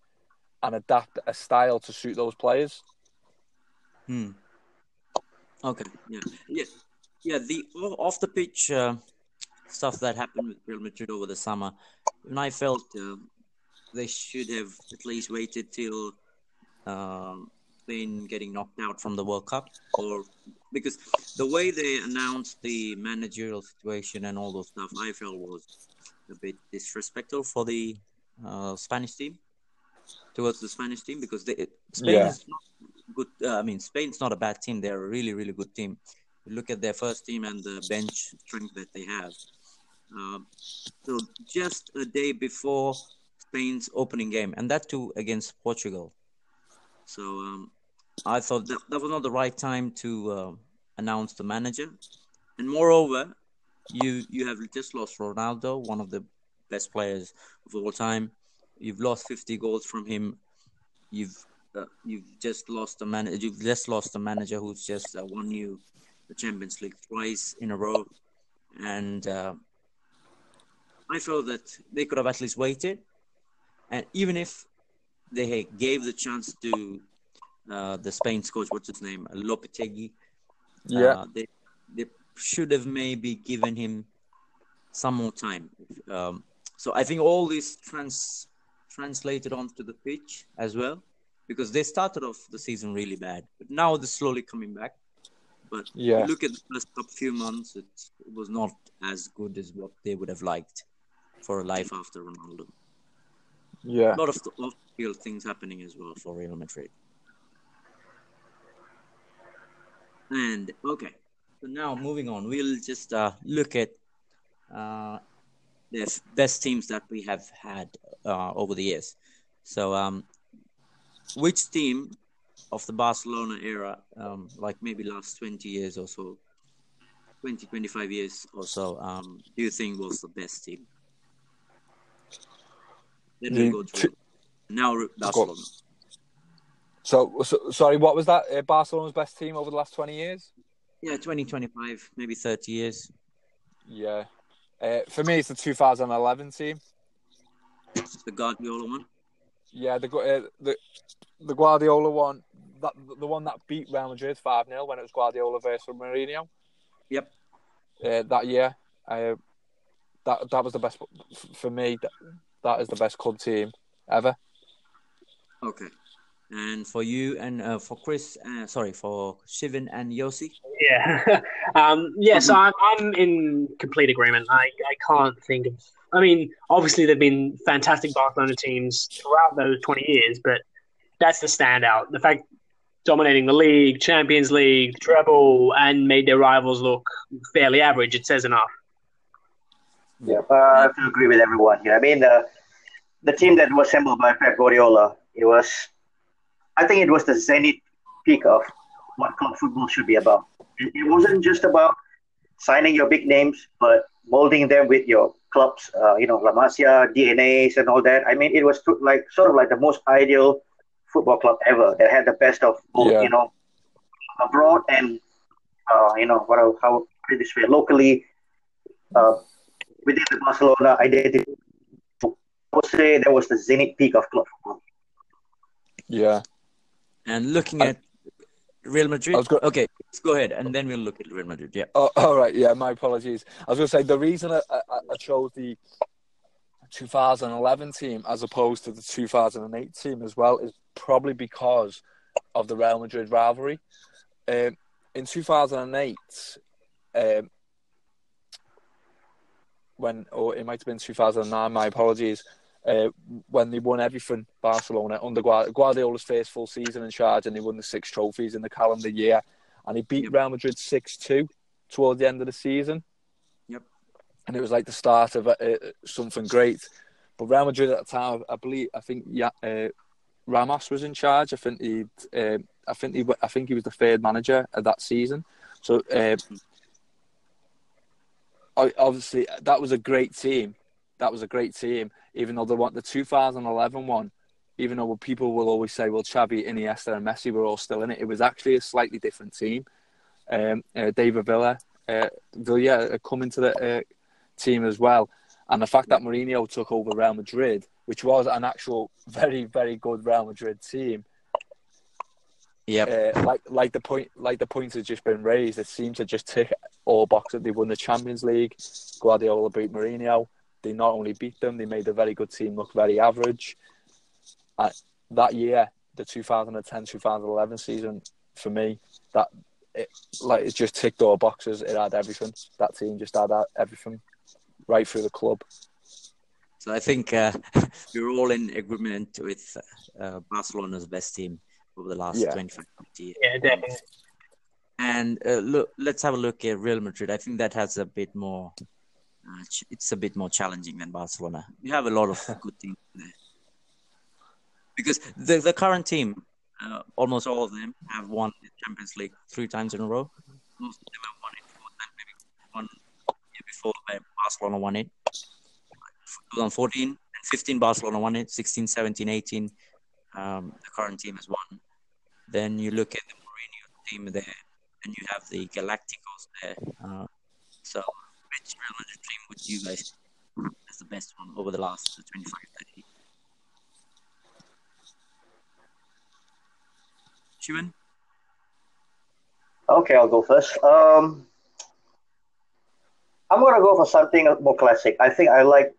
and adapt a style to suit those players. Hmm. Okay. Yeah. Yeah. Yeah. The off the pitch uh, stuff that happened with Real Madrid over the summer, and I felt uh, they should have at least waited till um, Spain getting knocked out from the World Cup, or because the way they announced the managerial situation and all those stuff, I felt was a bit disrespectful for the uh, Spanish team towards the Spanish team because they, Spain yeah. is not good. Uh, I mean, Spain's not a bad team; they're a really, really good team. You look at their first team and the bench strength that they have. Um, so just a day before Spain's opening game, and that too against Portugal. So um, I thought that, that was not the right time to uh, announce the manager. And moreover, you you have just lost Ronaldo, one of the best players of all time. You've lost 50 goals from him. You've uh, you've just lost a man. You've just lost a manager who's just uh, won you the Champions League twice in a row, and uh, I feel that they could have at least waited and even if they gave the chance to uh, the Spain's coach, what's his name, Lopetegui, yeah, uh, they they should have maybe given him some more time. Um, so I think all this trans translated onto the pitch as well, because they started off the season really bad, but now they're slowly coming back. But yeah. look at the first few months, it, it was not as good as what they would have liked for a life after Ronaldo. Yeah. A lot of off-field things happening as well for Real Madrid. And okay, so now moving on, we'll just uh, look at uh, the best teams that we have had uh, over the years. So, um, which team of the Barcelona era, um, like maybe last 20 years or so, 20, 25 years or so, um, do you think was the best team? Then go now Barcelona. So, so, sorry, what was that? Uh, Barcelona's best team over the last 20 years? Yeah, 20, 25, maybe 30 years. Yeah. Uh, for me, it's the 2011 team. The Guardiola one? Yeah, the uh, the the Guardiola one, that the one that beat Real Madrid 5 0 when it was Guardiola versus Mourinho. Yep. Uh, that year. Uh, that that was the best for me that is the best club team ever. Okay. And for you and uh, for Chris, uh, sorry, for Shivan and Yossi? Yeah. (laughs) um, yeah, so I'm, I'm in complete agreement. I, I can't think of. I mean, obviously, there have been fantastic Barcelona teams throughout those 20 years, but that's the standout. The fact dominating the league, Champions League, treble, and made their rivals look fairly average, it says enough. Yeah, uh, I have to agree with everyone here. I mean, uh, the team that was assembled by Pep Guardiola, it was, I think it was the zenith peak of what club football should be about. It, it wasn't just about signing your big names, but molding them with your club's, uh, you know, La Masia, DNAs, and all that. I mean, it was like sort of like the most ideal football club ever that had the best of both, yeah. you know, abroad and, uh, you know, what how put this way, locally. Uh, within the Barcelona identity. I would say that was the zenith peak of club football. Yeah. And looking at Real Madrid. Go- okay, let's go ahead, and then we'll look at Real Madrid. Yeah. Oh, all right. Yeah, my apologies. I was going to say the reason I, I, I, chose the 2011 team as opposed to the 2008 team as well is probably because of the Real Madrid rivalry. Um, in 2008, um, when, or it might have been 2009. My apologies. Uh, when they won everything, Barcelona under Guardiola's first full season in charge, and they won the six trophies in the calendar year, and he beat. Real Madrid six two toward the end of the season. Yep. and it was like the start of uh, something great. But Real Madrid at the time, I believe, I think, yeah, uh, Ramos was in charge. I think he, uh, I think he, I think he was the third manager of that season. So uh, obviously that was a great team. That was a great team. Even though the one, the 2011 one, even though people will always say, well, Xavi, Iniesta, and Messi were all still in it, it was actually a slightly different team. Um, uh, David Villa, uh, Villa come into the uh, team as well. And the fact that Mourinho took over Real Madrid, which was an actual (laughs) very, very good Real Madrid team. Yeah, uh, like like the point, like the points has just been raised. It seems to just tick all boxes. They won the Champions League. Guardiola beat Mourinho. They not only beat them, they made a very good team look very average. Uh, that year, the 2010-2011 season, for me, that it like it just ticked all boxes. It had everything. That team just had everything right through the club. So I think uh, (laughs) we're all in agreement with uh, Barcelona's best team over the last yeah. 25 years. Yeah, definitely. And uh, look, let's have a look at Real Madrid. I think that has a bit more. Uh, it's a bit more challenging than Barcelona. You have a lot of (laughs) good teams there. Because the the current team, uh, almost all of them have won the Champions League three times in a row. Most of them have won it four times, maybe one year before Barcelona won it. 2014 and 15, Barcelona won it. 16, 17, 18, um, the current team has won. Then you look at the Mourinho team there, and you have the Galacticos there. Uh, so, which Real Madrid team would you guys as the best one over the last 25, 30? Shivan? Okay, I'll go first. Um, I'm gonna go for something more classic. I think I like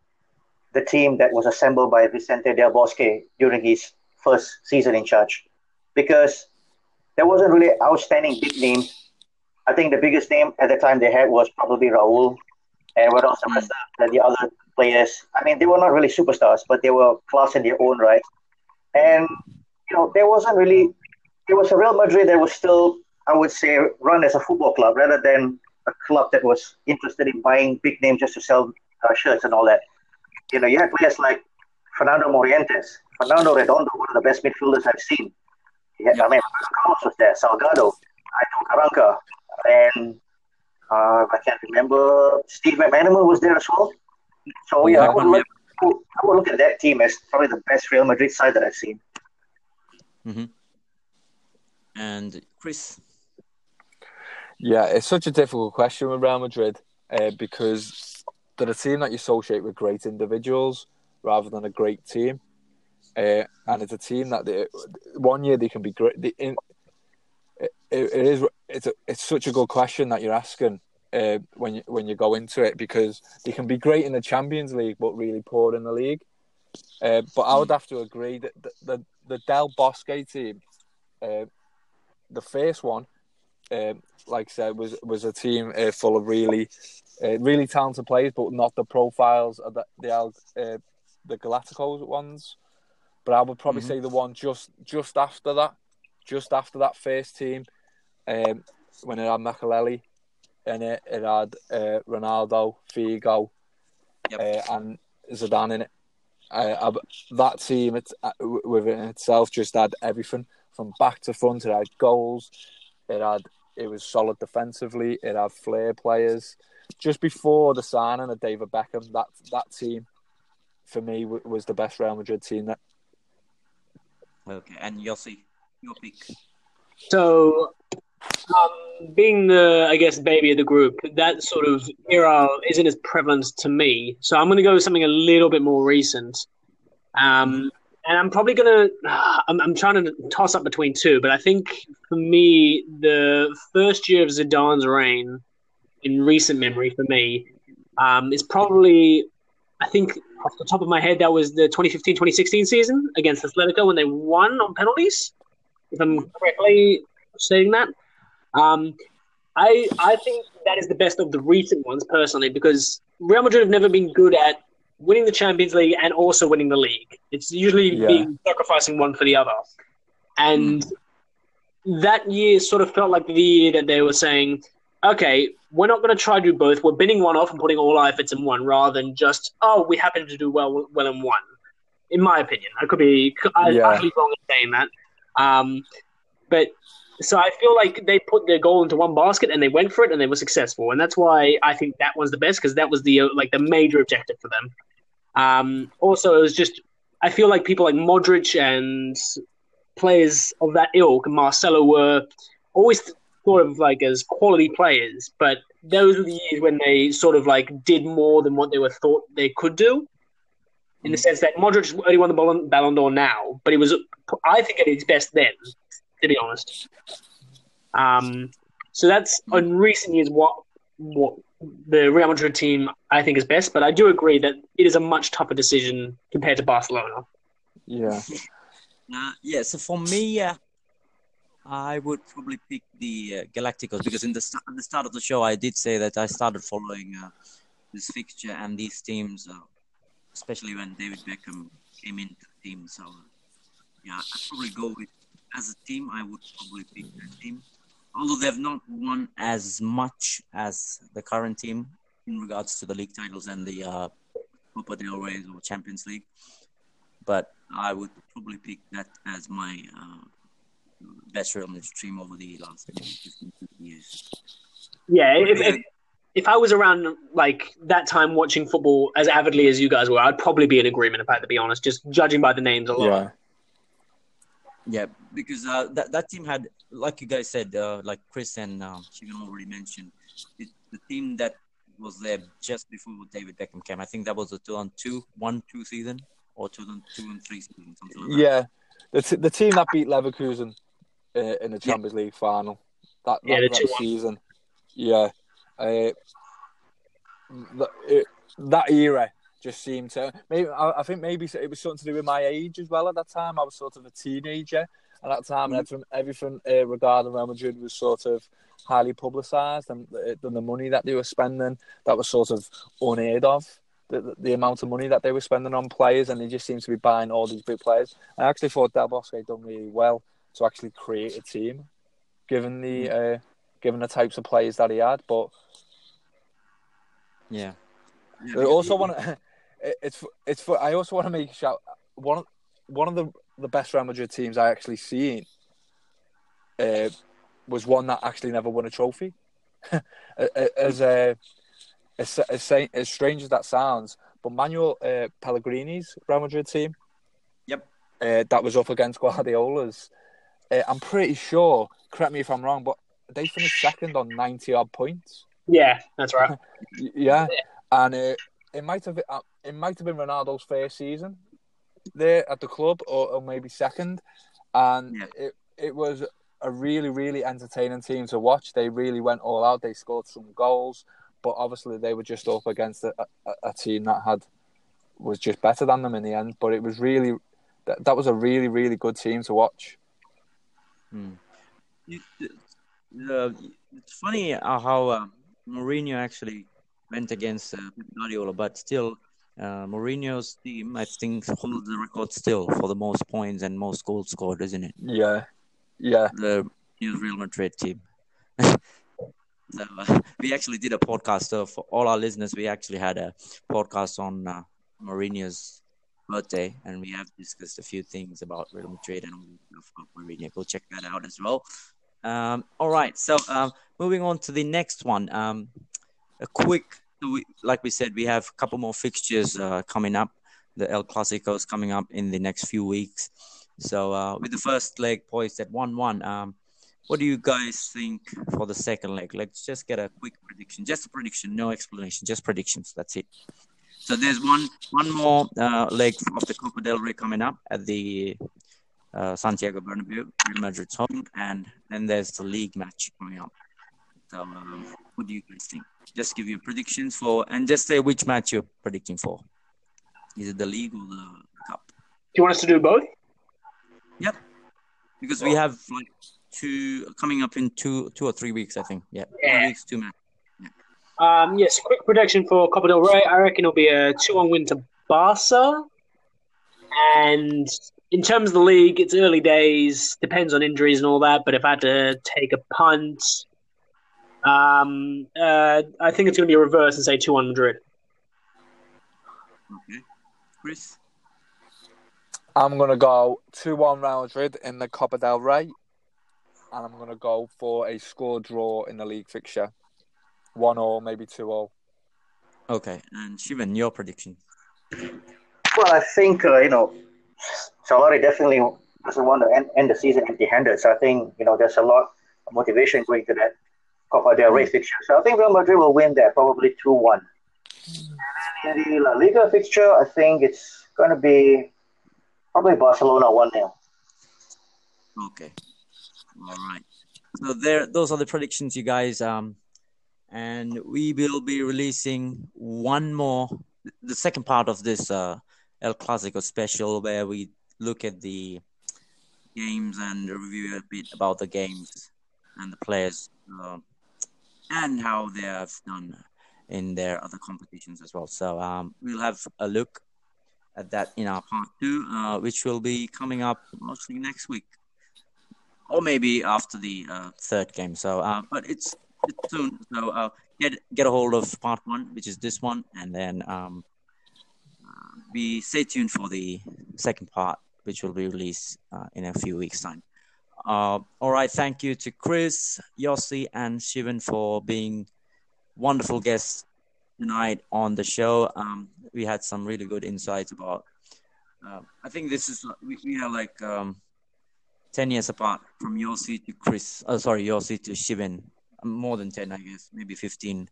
the team that was assembled by Vicente Del Bosque during his first season in charge, because there wasn't really outstanding big names. I think the biggest name at the time they had was probably Raul, and what else the rest of the other players. I mean, they were not really superstars, but they were class in their own right. And you know, there wasn't really. It was a Real Madrid that was still, I would say, run as a football club rather than a club that was interested in buying big names just to sell uh, shirts and all that. You know, you had players like Fernando Morientes, Fernando Redondo, one of the best midfielders I've seen. Had, I mean, Carlos was there, Salgado, Aitor Karanka, and uh, I can't remember, Steve McManaman was there as well. So, yeah, I would, look, I would look at that team as probably the best Real Madrid side that I've seen. Mm-hmm. And Chris? Yeah, it's such a difficult question with Real Madrid uh, because they're a team that you associate with great individuals rather than a great team. Uh, and it's a team that they, one year they can be great. They, in, it, it is it's a, it's such a good question that you're asking uh, when you when you go into it because they can be great in the Champions League but really poor in the league. Uh, but I would have to agree that the the, the Del Bosque team, uh, the first one, um, like I said, was was a team uh, full of really, uh, really talented players, but not the profiles of the the, uh, the ones. But I would probably mm-hmm. say the one just just after that, just after that first team, um, when it had Makelele in it, it had uh, Ronaldo, Figo, yep. uh, and Zidane in it. Uh, that team it, uh, within itself just had everything from back to front. It had goals. It had it was solid defensively. It had flair players. Just before the signing of David Beckham, that that team for me was the best Real Madrid team. That okay, and Yossi, your pick. So, um, being the I guess baby of the group, that sort of era isn't as prevalent to me. So I'm going to go with something a little bit more recent. Um, and I'm probably gonna. (sighs) I'm, I'm trying to toss up between two, but I think for me, the first year of Zidane's reign, in recent memory for me, um, is probably. I think off the top of my head, that was the 2015-2016 season against Atletico when they won on penalties. If I'm correctly saying that, um, I I think that is the best of the recent ones personally because Real Madrid have never been good at winning the Champions League and also winning the league. It's usually yeah. being sacrificing one for the other. And that year sort of felt like the year that they were saying, okay, we're not going to try to do both. We're binning one off and putting all our efforts in one rather than just, oh, we happen to do well well in one. In my opinion, I could be I, Yeah. I could be wrong in saying that. Um, but so I feel like they put their goal into one basket and they went for it and they were successful, and that's why I think that was the best because that was the uh, like the major objective for them. Um, also, it was just I feel like people like Modric and players of that ilk, Marcelo, were always thought of like as quality players, but those were the years when they sort of like did more than what they were thought they could do. In the sense that Modric only won the Ballon, Ballon d'Or now, but he was, I think, at his best then, to be honest. Um, so that's in recent years what what the Real Madrid team I think is best, but I do agree that it is a much tougher decision compared to Barcelona. Yeah. Uh, yeah, so for me, uh, I would probably pick the uh, Galacticos because in the st- the start of the show, I did say that I started following uh, this fixture and these teams, uh, especially when David Beckham came into the team. So, uh, yeah, I'd probably go with as a team. I would probably pick that team, although they've not won as much as the current team in regards to the league titles and the uh, Copa del Rey or Champions League. But I would probably pick that as my uh, best on Madrid team over the last 15 years. Yeah, if, if, if I was around like that time watching football as avidly as you guys were, I'd probably be in agreement about it, to be honest, just judging by the names alone. Yeah. Yeah, because uh, that that team had, like you guys said, uh, like Chris and uh, Shivan already mentioned, it, the team that was there just before David Beckham came. I think that was the 2002 1 2 season or 2002 and 3 season, something like that. Yeah. The, t- the team that beat Leverkusen uh, in the Champions League final. That, that, Yeah, that season. Yeah. Uh, that, it, that era just seemed to. Maybe I, I think maybe it was something to do with my age as well at that time. I was sort of a teenager at that time, and everything, everything uh, regarding Real Madrid was sort of highly publicised, and the, and the money that they were spending that was sort of unheard of. The, the, the amount of money that they were spending on players, and they just seemed to be buying all these big players. I actually thought Del Bosque had done really well to actually create a team, given the uh, given the types of players that he had. But Yeah. Yeah, I also want (laughs) to. It's for- it's for. I also want to make a shout. One of one of the the best Real Madrid teams I actually seen uh, was one that actually never won a trophy. (laughs) as uh, as as, as strange as that sounds, but Manuel uh, Pellegrini's Real Madrid team. Yep. Uh, that was up against Guardiola's. Uh, I'm pretty sure. Correct me if I'm wrong, but they finished second on ninety odd points. Yeah, that's right. (laughs) Y- Yeah, and uh, it might have uh, it might have been Ronaldo's first season there at the club, or, or maybe second, and Yeah. it it was a really really entertaining team to watch. They really went all out. They scored some goals, but obviously they were just up against a, a, a team that had was just better than them in the end. But it was really that, that was a really really good team to watch. The, it's funny how uh, Mourinho actually went against uh, Guardiola, but still, uh, Mourinho's team, I think, holds the record still for the most points and most goals scored, isn't it? Yeah, yeah, The new Real Madrid team. (laughs) so uh, we actually did a podcast. So for all our listeners, we actually had a podcast on uh, Mourinho's birthday, and we have discussed a few things about Real Madrid and all about Mourinho. Go check that out as well. Um, all right, so um, moving on to the next one. Um, a quick, like we said, we have a couple more fixtures uh, coming up. The El Clasico is coming up in the next few weeks. So uh, with the first leg poised at one-one, um, what do you guys think for the second leg? Let's just get a quick prediction. Just a prediction, no explanation, just predictions. That's it. So there's one one more uh, leg of the Copa del Rey coming up at the uh, Santiago Bernabeu, Real Madrid's home, and then there's the league match coming up. So um, what do you guys think? Just give your predictions for, and just say which match you're predicting for. Is it the league or the cup? Do you want us to do both? Yep. Because we have like two coming up in two two or three weeks, I think. Yeah. Yeah. Two weeks, two matches. Um, yes, quick prediction for Copa del Rey. I reckon it'll be a 2 1 win to Barca. And in terms of the league, it's early days, depends on injuries and all that. But if I had to take a punt, Um, uh, I think it's going to be a reverse and say two one Madrid. Okay. Chris? I'm gonna go two one Real Madrid in the Copa del Rey, and I'm gonna go for a score draw in the league fixture, one all, maybe two all. Okay. And Shivan, your prediction? Well, I think uh, you know, Solari definitely doesn't want to end, end the season empty-handed. So I think you know there's a lot of motivation going to that Copa del Rey fixture. So I think Real Madrid will win that probably two-one. And then in the La Liga fixture, I think it's going to be probably Barcelona one 0 Okay. All right. So there, those are the predictions, you guys. Um, and we will be releasing one more, the second part of this uh, El Clasico special, where we look at the games and review a bit about the games and the players, uh, and how they have done in their other competitions as well. So um, we'll have a look at that in our part two, uh, which will be coming up mostly next week, or maybe after the uh, third game. So, uh, but it's, it's soon. So uh, get get a hold of part one, which is this one, and then um, uh, be stay tuned for the second part, which will be released uh, in a few weeks' time. Uh, all right, thank you to Chris, Yossi, and Shivan for being wonderful guests tonight on the show. Um, we had some really good insights about. Uh, I think this is we, we are like um, ten years apart from Yossi to Chris. Oh, sorry, Yossi to Shivan. More than ten, I guess, maybe fifteen.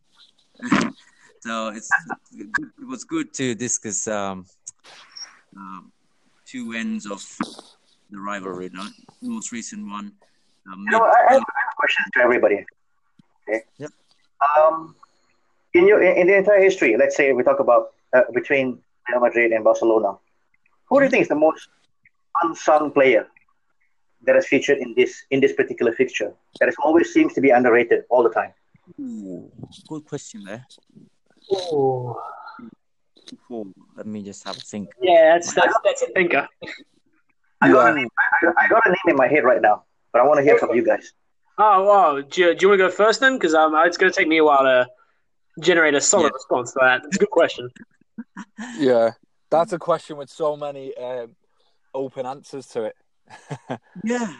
(laughs) so it's it was good to discuss um, um, two ends of the rivalry. No? The most recent one. Um, know, I, I have a question to everybody. Okay. Yep. Um, in your in, in the entire history, let's say we talk about uh, between Real Madrid and Barcelona, who do you think is the most unsung player that is featured in this in this particular fixture that is always seems to be underrated all the time? Ooh, good question there. Ooh. Ooh, let me just have a think. Yeah, that's that's that's a thinker. I got, a name, I, I got a name in my head right now, but I want to hear from you guys. Oh, wow. Do you, do you want to go first then? Because um, it's going to take me a while to generate a solid Yeah. response to that. It's a good question. (laughs) Yeah, that's a question with so many um, open answers to it. Yeah,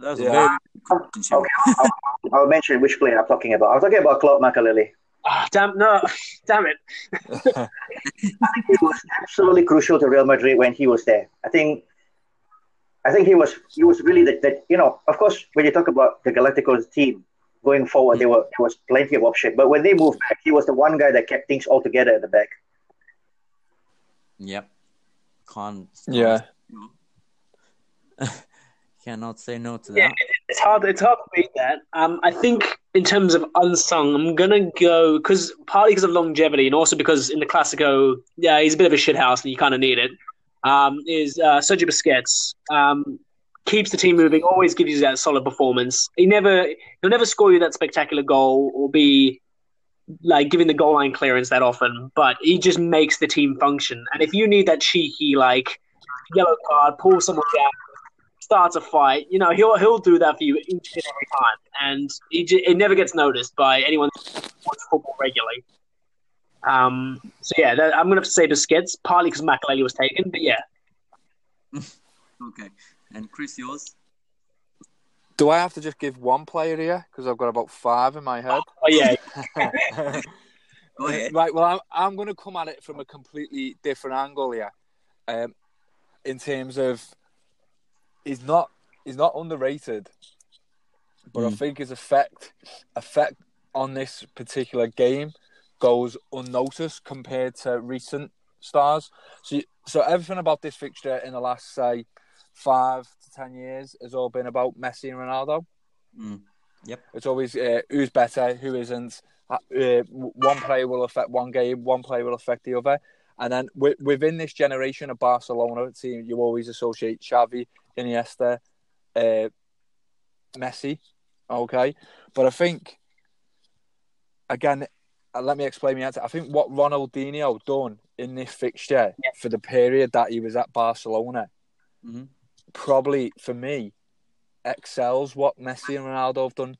that's Yeah. very. Okay, I'll, I'll, I'll mention which player I'm talking about. I'm talking about Claude Makelele. Ah, damn, no, (laughs) damn it. (laughs) I think He was absolutely crucial to Real Madrid when he was there. I think, I think he was he was really that that you know. Of course, when you talk about the Galacticos team going forward, there were there was plenty of options. But when they moved back, he was the one guy that kept things all together at the back. Yep. Can't. Yeah. (laughs) Cannot say no to that. Yeah, it's hard. It's hard to beat that. Um, I think in terms of unsung, I'm gonna go because partly because of longevity and also because in the Clasico, yeah, he's a bit of a shithouse and you kind of need it. Um, is uh, Sergio Busquets um, keeps the team moving, always gives you that solid performance. He never he'll never score you that spectacular goal or be like giving the goal line clearance that often, but he just makes the team function. And if you need that cheeky like yellow card, pull someone down, starts a fight, you know, he'll he'll do that for you each and every time, and he j- it never gets noticed by anyone who watches football regularly. Um, so yeah, that, I'm gonna have to say Busquets, partly because Makelele was taken, but yeah, (laughs) Okay. And Chris, yours? Do I have to just give one player here because I've got about five in my head? oh yeah, (laughs) (laughs) Go ahead. Right. Well, I'm I'm going to come at it from a completely different angle here. Um, in terms of, he's not he's not underrated, but I Mm. think his effect effect on this particular game goes unnoticed compared to recent stars. So so everything about this fixture in the last say five to ten years has all been about Messi and Ronaldo. Mm. It's always uh, who's better, who isn't. Uh, uh, one player will affect one game, one player will affect the other. And then wi- within this generation of Barcelona team, you always associate Xavi, Iniesta, uh, Messi. Okay, but I think again, uh, let me explain my answer. I think what Ronaldinho done in this fixture Yeah. for the period that he was at Barcelona, Mhm. probably for me, excels what Messi and Ronaldo have done